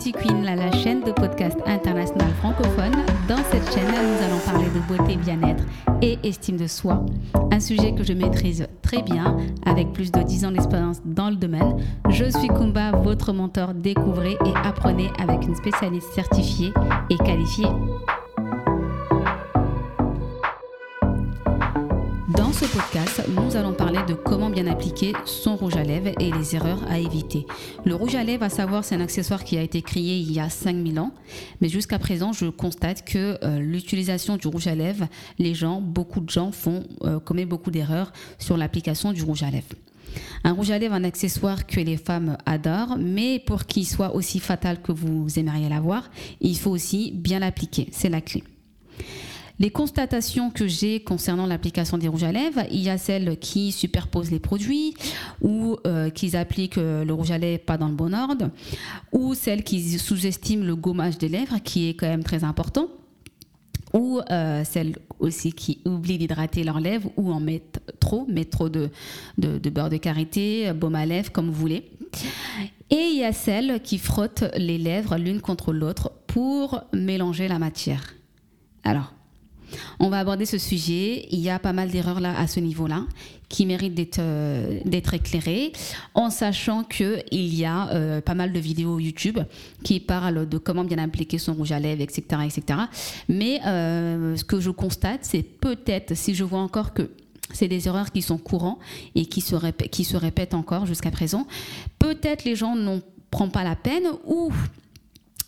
Beauty Queen, la, chaîne de podcast international francophone. Dans cette chaîne, nous allons parler de beauté, bien-être et estime de soi. Un sujet que je maîtrise très bien, avec plus de 10 ans d'expérience dans le domaine. Je suis Kumba, votre mentor. Découvrez et apprenez avec une spécialiste certifiée et qualifiée. Dans ce podcast, nous allons parler de comment bien appliquer son rouge à lèvres et les erreurs à éviter. Le rouge à lèvres, à savoir, c'est un accessoire qui a été créé il y a 5000 ans, mais jusqu'à présent, je constate que euh, l'utilisation du rouge à lèvres, les gens, beaucoup de gens font euh, commettent beaucoup d'erreurs sur l'application du rouge à lèvres. Un rouge à lèvres, un accessoire que les femmes adorent, mais pour qu'il soit aussi fatal que vous aimeriez l'avoir, il faut aussi bien l'appliquer. C'est la clé. Les constatations que j'ai concernant l'application des rouges à lèvres, il y a celles qui superposent les produits ou euh, qui appliquent euh, le rouge à lèvres pas dans le bon ordre ou celles qui sous-estiment le gommage des lèvres qui est quand même très important ou euh, celles aussi qui oublient d'hydrater leurs lèvres ou en mettent trop, mettent trop de, de, de beurre de karité, baume à lèvres, comme vous voulez. Et il y a celles qui frottent les lèvres l'une contre l'autre pour mélanger la matière. Alors, on va aborder ce sujet. Il y a pas mal d'erreurs là à ce niveau-là qui méritent d'être euh, éclairées, en sachant que il y a euh, pas mal de vidéos YouTube qui parlent de comment bien appliquer son rouge à lèvres, etc., etc. Mais euh, ce que je constate, c'est peut-être si je vois encore que c'est des erreurs qui sont courantes et qui se, répètent, qui se répètent encore jusqu'à présent. Peut-être les gens n'ont prennent pas la peine ou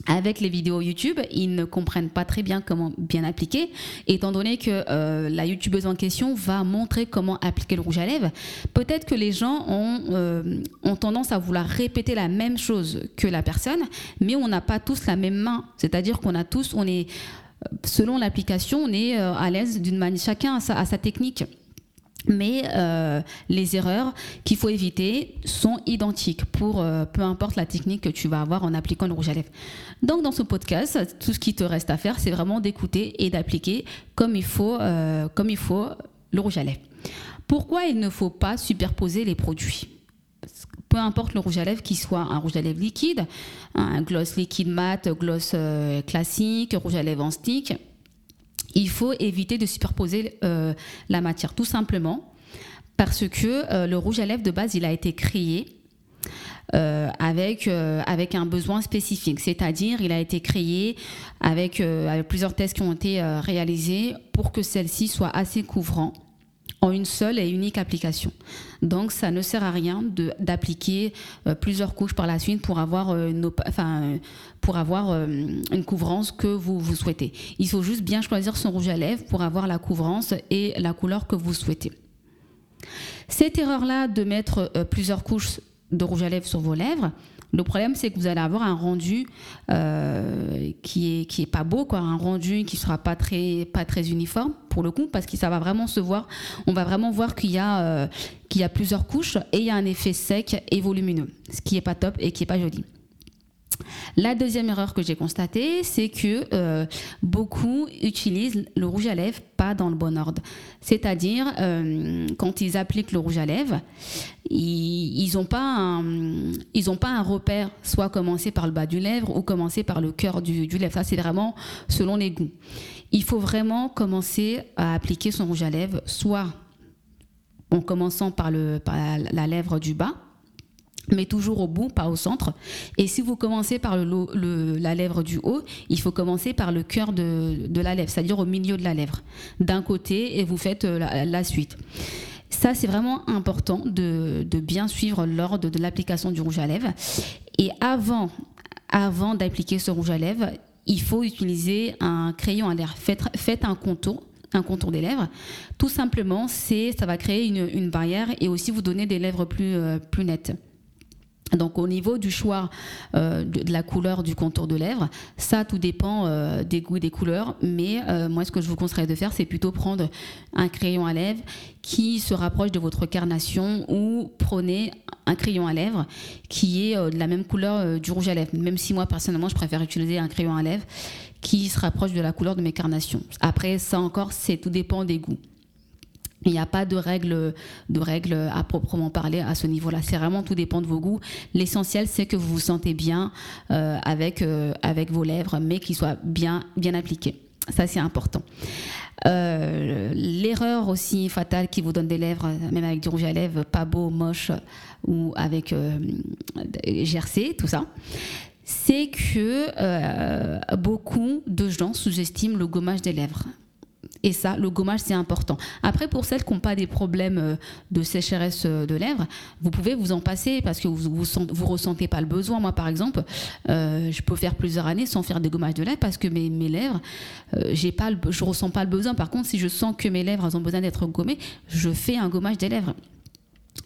avec les vidéos YouTube, ils ne comprennent pas très bien comment bien appliquer, étant donné que euh, la YouTubeuse en question va montrer comment appliquer le rouge à lèvres. Peut-être que les gens ont, euh, ont tendance à vouloir répéter la même chose que la personne, mais on n'a pas tous la même main. C'est-à-dire qu'on a tous, on est, selon l'application, on est euh, à l'aise d'une manière, chacun a sa technique mais euh, les erreurs qu'il faut éviter sont identiques pour euh, peu importe la technique que tu vas avoir en appliquant le rouge à lèvres. Donc dans ce podcast, tout ce qui te reste à faire, c'est vraiment d'écouter et d'appliquer comme il faut, euh, comme il faut le rouge à lèvres. Pourquoi il ne faut pas superposer les produits? Peu importe le rouge à lèvres, qu'il soit un rouge à lèvres liquide, un gloss liquide mat, gloss classique, rouge à lèvres en stick, il faut éviter de superposer euh, la matière, tout simplement parce que euh, le rouge à lèvres de base, il a été créé euh, avec, un besoin spécifique. C'est-à-dire, il a été créé avec, avec, plusieurs tests qui ont été réalisés pour que celle-ci soit assez couvrant en une seule et unique application. Donc ça ne sert à rien d'appliquer euh, plusieurs couches par la suite pour avoir, euh, euh, une couvrance que vous, vous souhaitez. Il faut juste bien choisir son rouge à lèvres pour avoir la couvrance et la couleur que vous souhaitez. Cette erreur-là de mettre plusieurs couches de rouge à lèvres sur vos lèvres, le problème, c'est que vous allez avoir un rendu euh, qui est qui est pas beau, quoi, un rendu qui sera pas très pas très uniforme pour le coup, parce que ça va vraiment se voir. On va vraiment voir qu'il y a euh, qu'il y a plusieurs couches et il y a un effet sec et volumineux, ce qui est pas top et qui est pas joli. La deuxième erreur que j'ai constatée, c'est que euh, beaucoup utilisent le rouge à lèvres pas dans le bon ordre. C'est-à-dire, euh, quand ils appliquent le rouge à lèvres, ils n'ont pas, un, pas un repère, soit commencer par le bas du lèvre ou commencer par le cœur du, du lèvre. Ça, c'est vraiment selon les goûts. Il faut vraiment commencer à appliquer son rouge à lèvres, soit en commençant par, le, par la lèvre du bas, mais toujours au bout, pas au centre. Et si vous commencez par la lèvre du haut, il faut commencer par le cœur de, la lèvre, c'est-à-dire au milieu de la lèvre, d'un côté, et vous faites euh, la, suite. Ça, c'est vraiment important de, bien suivre l'ordre de l'application du rouge à lèvres. Et avant, d'appliquer ce rouge à lèvres, il faut utiliser un crayon à l'air. Faites, un contour un contour des lèvres. Tout simplement, ça va créer une, barrière et aussi vous donner des lèvres plus, euh, plus nettes. Donc au niveau du choix euh, de, la couleur du contour de lèvres, ça tout dépend euh, des goûts des couleurs, mais euh, moi ce que je vous conseillerais de faire c'est plutôt prendre un crayon à lèvres qui se rapproche de votre carnation ou prenez un crayon à lèvres qui est de la même couleur du rouge à lèvres, même si moi personnellement je préfère utiliser un crayon à lèvres qui se rapproche de la couleur de mes carnations. Après ça encore c'est tout dépend des goûts. Il n'y a pas de règles, de règles à proprement parler à ce niveau-là. C'est vraiment tout dépend de vos goûts. L'essentiel, c'est que vous vous sentez bien euh, avec, euh, avec vos lèvres, mais qu'ils soient bien, bien appliqués. Ça, c'est important. Euh, l'erreur aussi fatale qui vous donne des lèvres, même avec du rouge à lèvres, pas beau, moche, ou avec GRC, tout ça, c'est que beaucoup de gens sous-estiment le gommage des lèvres. Et ça, le gommage, c'est important. Après, pour celles qui n'ont pas des problèmes euh, de sécheresse euh, de lèvres, vous pouvez vous en passer parce que vous ne ressentez pas le besoin. Moi, par exemple, euh, je peux faire plusieurs années sans faire des gommages de lèvres parce que mes, lèvres, j'ai je ne ressens pas le besoin. Par contre, si je sens que mes lèvres ont besoin d'être gommées, je fais un gommage des lèvres.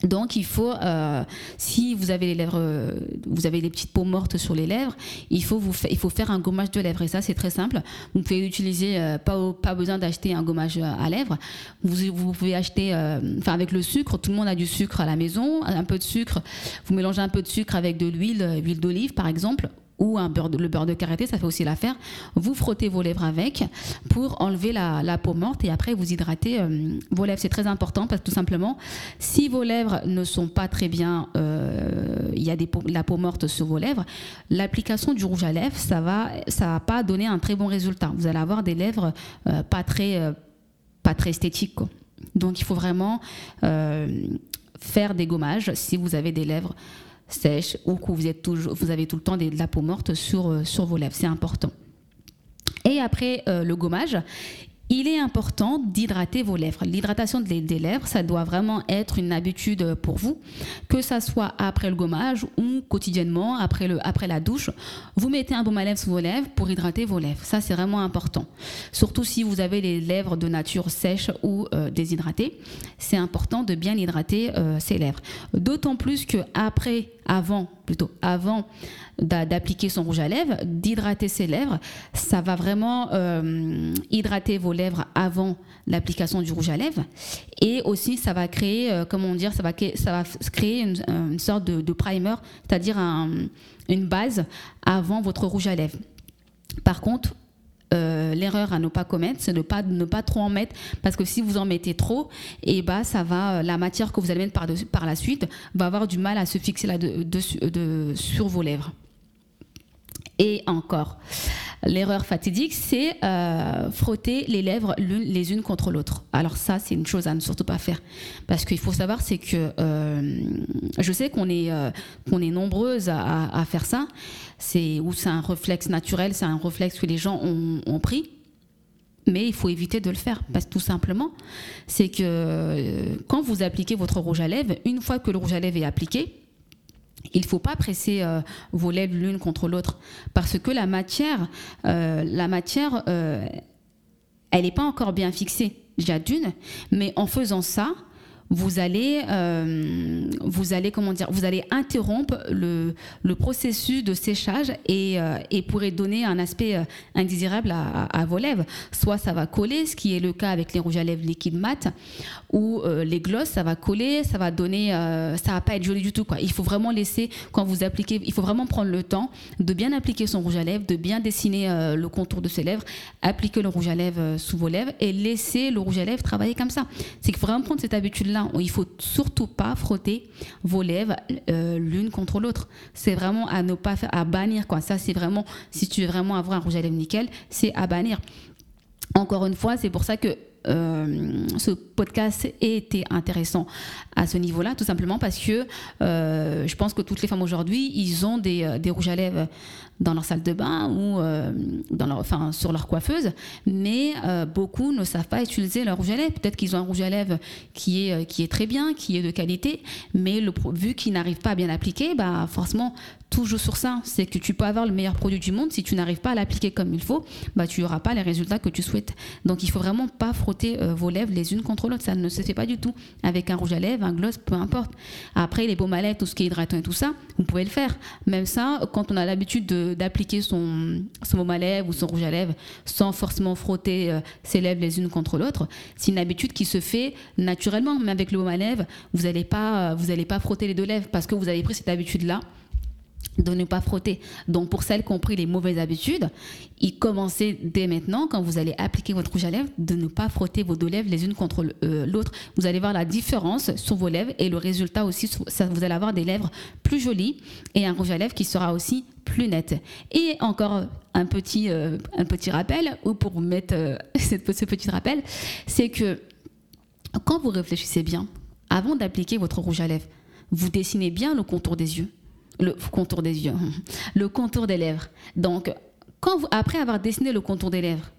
Donc il faut, euh, si vous avez les lèvres, euh, vous avez des petites peaux mortes sur les lèvres, il faut, vous il faut faire un gommage de lèvres. Et ça, c'est très simple. Vous pouvez utiliser, euh, pas, besoin d'acheter un gommage à lèvres. Vous, vous pouvez acheter, enfin avec le sucre, tout le monde a du sucre à la maison, un peu de sucre. Vous mélangez un peu de sucre avec de l'huile, huile d'olive par exemple, ou le beurre de karité, ça fait aussi l'affaire. Vous frottez vos lèvres avec pour enlever la, peau morte et après vous hydratez euh, vos lèvres. C'est très important parce que tout simplement, si vos lèvres ne sont pas très bien, euh, il y a des la peau morte sur vos lèvres, l'application du rouge à lèvres, ça va, ça va pas donner un très bon résultat. Vous allez avoir des lèvres euh, pas très, pas très esthétiques. Donc il faut vraiment faire des gommages si vous avez des lèvres sèche ou que vous, êtes toujours, vous avez tout le temps de la peau morte sur, euh, sur vos lèvres. C'est important. Et après euh, le gommage, il est important d'hydrater vos lèvres. L'hydratation des lèvres, ça doit vraiment être une habitude pour vous, que ça soit après le gommage ou quotidiennement après, le, après la douche. Vous mettez un baume à lèvres sur vos lèvres pour hydrater vos lèvres. Ça, c'est vraiment important. Surtout si vous avez les lèvres de nature sèches ou euh, déshydratées, c'est important de bien hydrater euh, ces lèvres. D'autant plus que après, avant, plutôt avant d'appliquer son rouge à lèvres, d'hydrater ses lèvres. Ça va vraiment euh, hydrater vos lèvres avant l'application du rouge à lèvres. Et aussi, ça va créer, euh, comment dire, ça va, ça va créer une, sorte de, primer, c'est-à-dire une base avant votre rouge à lèvres. Par contre, euh, l'erreur à ne pas commettre, c'est de pas, ne pas trop en mettre, parce que si vous en mettez trop, et eh bah, ça va, la matière que vous allez mettre par, par la suite va avoir du mal à se fixer là de, sur vos lèvres. Et encore, l'erreur fatidique, c'est euh, frotter les lèvres les unes contre l'autre. Alors ça, c'est une chose à ne surtout pas faire. Parce qu'il faut savoir, c'est que euh, je sais qu'on est, euh, qu'on est nombreuses à, faire ça. C'est, ou c'est un réflexe naturel, c'est un réflexe que les gens ont, ont pris mais il faut éviter de le faire parce que tout simplement c'est que quand vous appliquez votre rouge à lèvres une fois que le rouge à lèvres est appliqué il ne faut pas presser euh, vos lèvres l'une contre l'autre parce que la matière, euh, la matière, euh, elle n'est pas encore bien fixée. Déjà d'une, mais en faisant ça, vous allez, euh, vous allez comment dire, vous allez interrompre le, processus de séchage et, euh, et pourrait donner un aspect euh, indésirable à, vos lèvres. Soit ça va coller, ce qui est le cas avec les rouges à lèvres liquides mat, ou les glosses, ça va coller, ça va donner, ça va pas être joli du tout. Il faut vraiment laisser, quand vous appliquez, il faut vraiment prendre le temps de bien appliquer son rouge à lèvres, de bien dessiner le contour de ses lèvres, appliquer le rouge à lèvres sous vos lèvres et laisser le rouge à lèvres travailler comme ça. C'est qu'il faut vraiment prendre cette habitude-là il il faut surtout pas frotter vos lèvres euh, l'une contre l'autre. C'est vraiment à ne pas faire, à bannir quoi. Ça, c'est vraiment, si tu veux vraiment avoir un rouge à lèvres nickel, c'est à bannir. Encore une fois, c'est pour ça que euh, ce podcast ait été intéressant à ce niveau-là, tout simplement parce que euh, je pense que toutes les femmes aujourd'hui, ils ont des, des rouges à lèvres dans leur salle de bain ou euh, dans leur, enfin, sur leur coiffeuse, mais euh, beaucoup ne savent pas utiliser leur rouge à lèvres. Peut-être qu'ils ont un rouge à lèvres qui est, euh, qui est très bien, qui est de qualité, mais vu qu'ils n'arrivent pas à bien appliquer, bah, forcément, toujours sur ça. C'est que tu peux avoir le meilleur produit du monde, si tu n'arrives pas à l'appliquer comme il faut, bah, tu n'auras pas les résultats que tu souhaites. Donc il faut vraiment pas frotter vos lèvres les unes contre l'autre. Ça ne se fait pas du tout. Avec un rouge à lèvres, un gloss, peu importe. Après, les baumes à lèvres, tout ce qui est hydratant et tout ça, vous pouvez le faire. Même ça, quand on a l'habitude de d'appliquer son, son baume à lèvres ou son rouge à lèvres sans forcément frotter euh, ses lèvres les unes contre l'autre. C'est une habitude qui se fait naturellement. Mais avec le baume à lèvres, vous n'allez pas, vous pas frotter les deux lèvres parce que vous avez pris cette habitude-là de ne pas frotter. Donc pour celles qui ont pris les mauvaises habitudes, il commençait dès maintenant, quand vous allez appliquer votre rouge à lèvres, de ne pas frotter vos deux lèvres les unes contre euh, l'autre. Vous allez voir la différence sur vos lèvres et le résultat aussi, ça, vous allez avoir des lèvres plus jolies et un rouge à lèvres qui sera aussi plus net. Et encore un petit, euh, un petit rappel, ou pour mettre euh, ce petit rappel, c'est que quand vous réfléchissez bien, avant d'appliquer votre rouge à lèvres, vous dessinez bien le contour des yeux le contour des yeux, le contour des lèvres. Donc, après avoir dessiné le contour des lèvres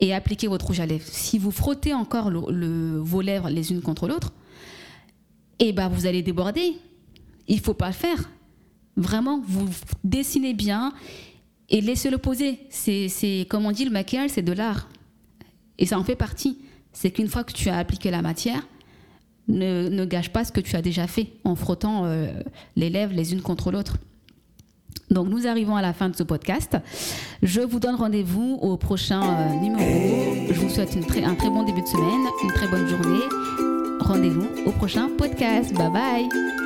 et appliqué votre rouge à lèvres, si vous frottez encore vos lèvres les unes contre l'autre, eh ben vous allez déborder. Il faut pas le faire. Vraiment, vous dessinez bien et laissez-le poser. C'est, comme on dit, le maquillage, c'est de l'art. Et ça en fait partie. C'est qu'une fois que tu as appliqué la matière, ne, gâche pas ce que tu as déjà fait en frottant euh, les lèvres les unes contre l'autre. Donc nous arrivons à la fin de ce podcast. Je vous donne rendez-vous au prochain euh, numéro. Je vous souhaite un très bon début de semaine, une très bonne journée. Rendez-vous au prochain podcast. Bye bye.